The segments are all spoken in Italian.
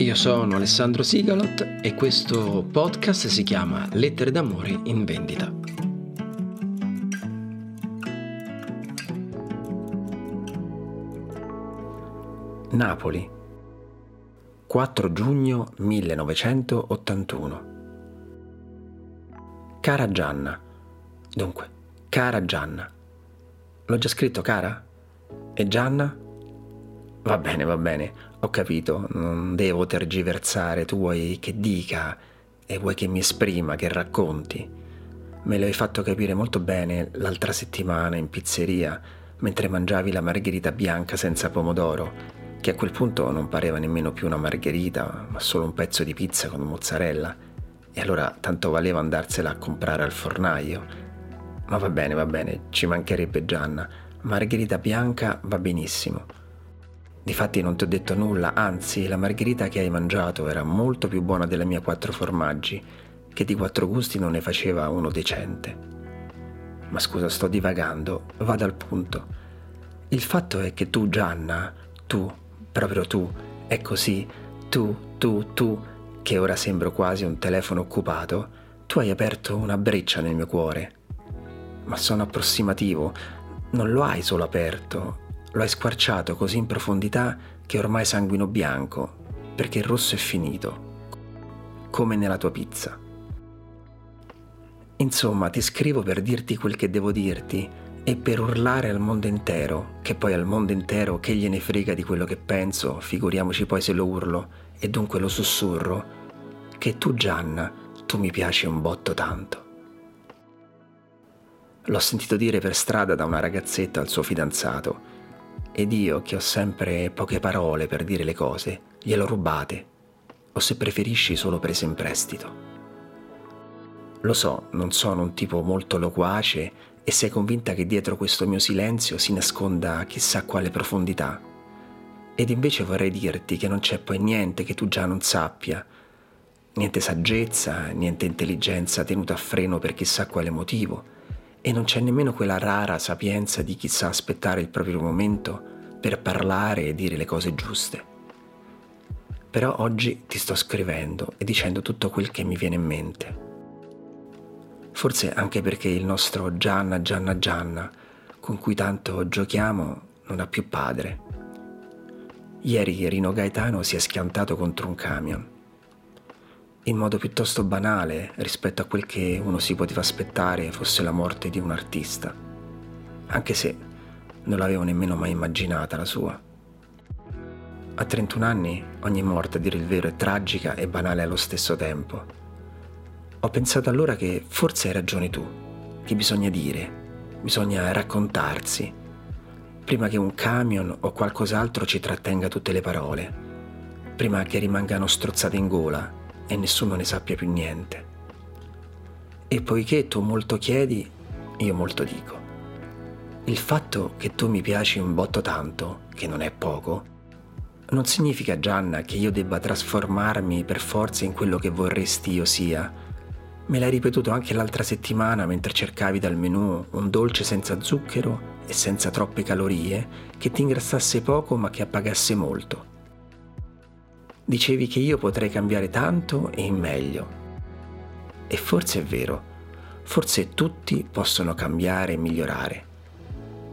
Io sono Alessandro Sigalot e questo podcast si chiama Lettere d'amore in vendita. Napoli, 4 giugno 1981. Cara Gianna. Dunque, cara Gianna. L'ho già scritto, cara? E Gianna? Va bene, va bene, ho capito, non devo tergiversare, tu vuoi che dica e vuoi che mi esprima, che racconti. Me l'hai fatto capire molto bene l'altra settimana in pizzeria, mentre mangiavi la margherita bianca senza pomodoro, che a quel punto non pareva nemmeno più una margherita, ma solo un pezzo di pizza con mozzarella. E allora tanto valeva andarsela a comprare al fornaio. Ma va bene, va bene, ci mancherebbe Gianna. Margherita bianca va benissimo. Difatti non ti ho detto nulla, anzi la margherita che hai mangiato era molto più buona della mia quattro formaggi, che di quattro gusti non ne faceva uno decente. Ma scusa, sto divagando, vado al punto. Il fatto è che tu, Gianna, tu, proprio tu, è così, tu, tu, tu, che ora sembro quasi un telefono occupato, tu hai aperto una breccia nel mio cuore. Ma sono approssimativo, non lo hai solo aperto, lo hai squarciato così in profondità che ormai sanguino bianco, perché il rosso è finito, come nella tua pizza. Insomma, ti scrivo per dirti quel che devo dirti e per urlare al mondo intero, che poi al mondo intero che gliene frega di quello che penso, figuriamoci poi se lo urlo e dunque lo sussurro, che tu Gianna, tu mi piaci un botto tanto. L'ho sentito dire per strada da una ragazzetta al suo fidanzato ed io, che ho sempre poche parole per dire le cose, glielo rubate, o se preferisci solo prese in prestito. Lo so, non sono un tipo molto loquace e sei convinta che dietro questo mio silenzio si nasconda chissà quale profondità. Ed invece vorrei dirti che non c'è poi niente che tu già non sappia, niente saggezza, niente intelligenza tenuta a freno per chissà quale motivo e non c'è nemmeno quella rara sapienza di chi sa aspettare il proprio momento per parlare e dire le cose giuste. Però oggi ti sto scrivendo e dicendo tutto quel che mi viene in mente. Forse anche perché il nostro Gianna Gianna Gianna, con cui tanto giochiamo, non ha più padre. Ieri Rino Gaetano si è schiantato contro un camion in modo piuttosto banale rispetto a quel che uno si poteva aspettare fosse la morte di un artista, anche se non l'avevo nemmeno mai immaginata la sua. A 31 anni ogni morte, a dire il vero, è tragica e banale allo stesso tempo. Ho pensato allora che forse hai ragione tu, che bisogna dire, bisogna raccontarsi, prima che un camion o qualcos'altro ci trattenga tutte le parole, prima che rimangano strozzate in gola e nessuno ne sappia più niente. E poiché tu molto chiedi, io molto dico. Il fatto che tu mi piaci un botto tanto, che non è poco, non significa, Gianna, che io debba trasformarmi per forza in quello che vorresti io sia. Me l'hai ripetuto anche l'altra settimana mentre cercavi dal menù un dolce senza zucchero e senza troppe calorie, che ti ingrassasse poco ma che appagasse molto. Dicevi che io potrei cambiare tanto e in meglio. E forse è vero, forse tutti possono cambiare e migliorare.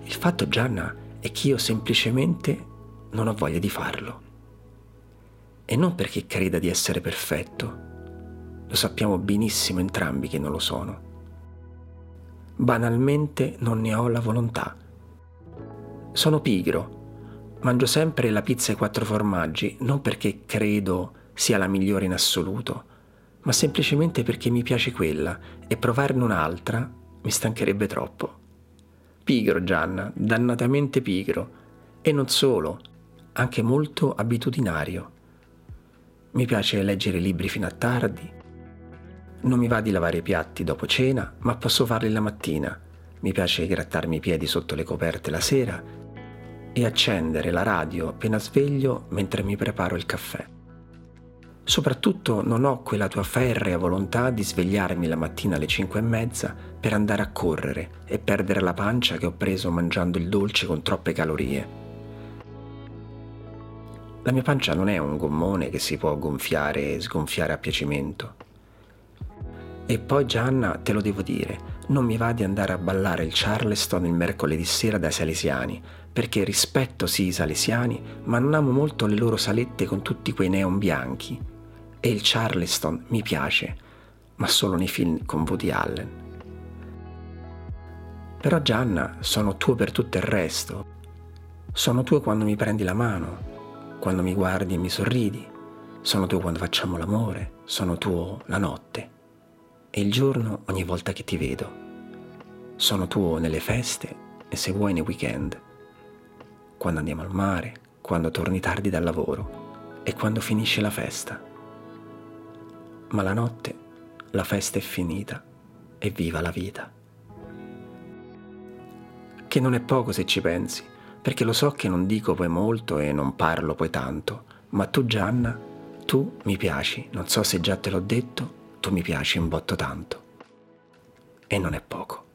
Il fatto, Gianna, è che io semplicemente non ho voglia di farlo. E non perché creda di essere perfetto, lo sappiamo benissimo entrambi che non lo sono. Banalmente non ne ho la volontà. Sono pigro Mangio sempre la pizza ai quattro formaggi, non perché credo sia la migliore in assoluto, ma semplicemente perché mi piace quella e provarne un'altra mi stancherebbe troppo. Pigro, Gianna, dannatamente pigro. E non solo, anche molto abitudinario. Mi piace leggere libri fino a tardi. Non mi va di lavare i piatti dopo cena, ma posso farli la mattina. Mi piace grattarmi i piedi sotto le coperte la sera e accendere la radio appena sveglio mentre mi preparo il caffè. Soprattutto non ho quella tua ferrea volontà di svegliarmi la mattina alle 5 e mezza per andare a correre e perdere la pancia che ho preso mangiando il dolce con troppe calorie. La mia pancia non è un gommone che si può gonfiare e sgonfiare a piacimento. E poi Gianna, te lo devo dire, non mi va di andare a ballare il Charleston il mercoledì sera dai salesiani, perché rispetto sì i salesiani, ma non amo molto le loro salette con tutti quei neon bianchi. E il Charleston mi piace, ma solo nei film con Woody Allen. Però Gianna, sono tuo per tutto il resto. Sono tuo quando mi prendi la mano, quando mi guardi e mi sorridi. Sono tuo quando facciamo l'amore, sono tuo la notte e il giorno ogni volta che ti vedo. Sono tuo nelle feste e se vuoi nei weekend, quando andiamo al mare, quando torni tardi dal lavoro e quando finisce la festa. Ma la notte, la festa è finita e viva la vita. Che non è poco se ci pensi, perché lo so che non dico poi molto e non parlo poi tanto, ma tu Gianna, tu mi piaci, non so se già te l'ho detto, tu mi piaci un botto tanto. E non è poco.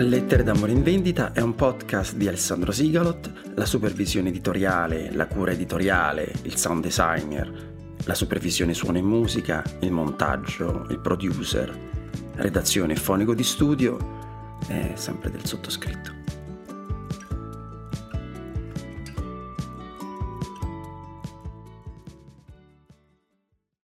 Lettere d'amore in vendita è un podcast di Alessandro Sigalot, la supervisione editoriale, la cura editoriale, il sound designer, la supervisione suono e musica, il montaggio, il producer, redazione fonico di studio è sempre del sottoscritto.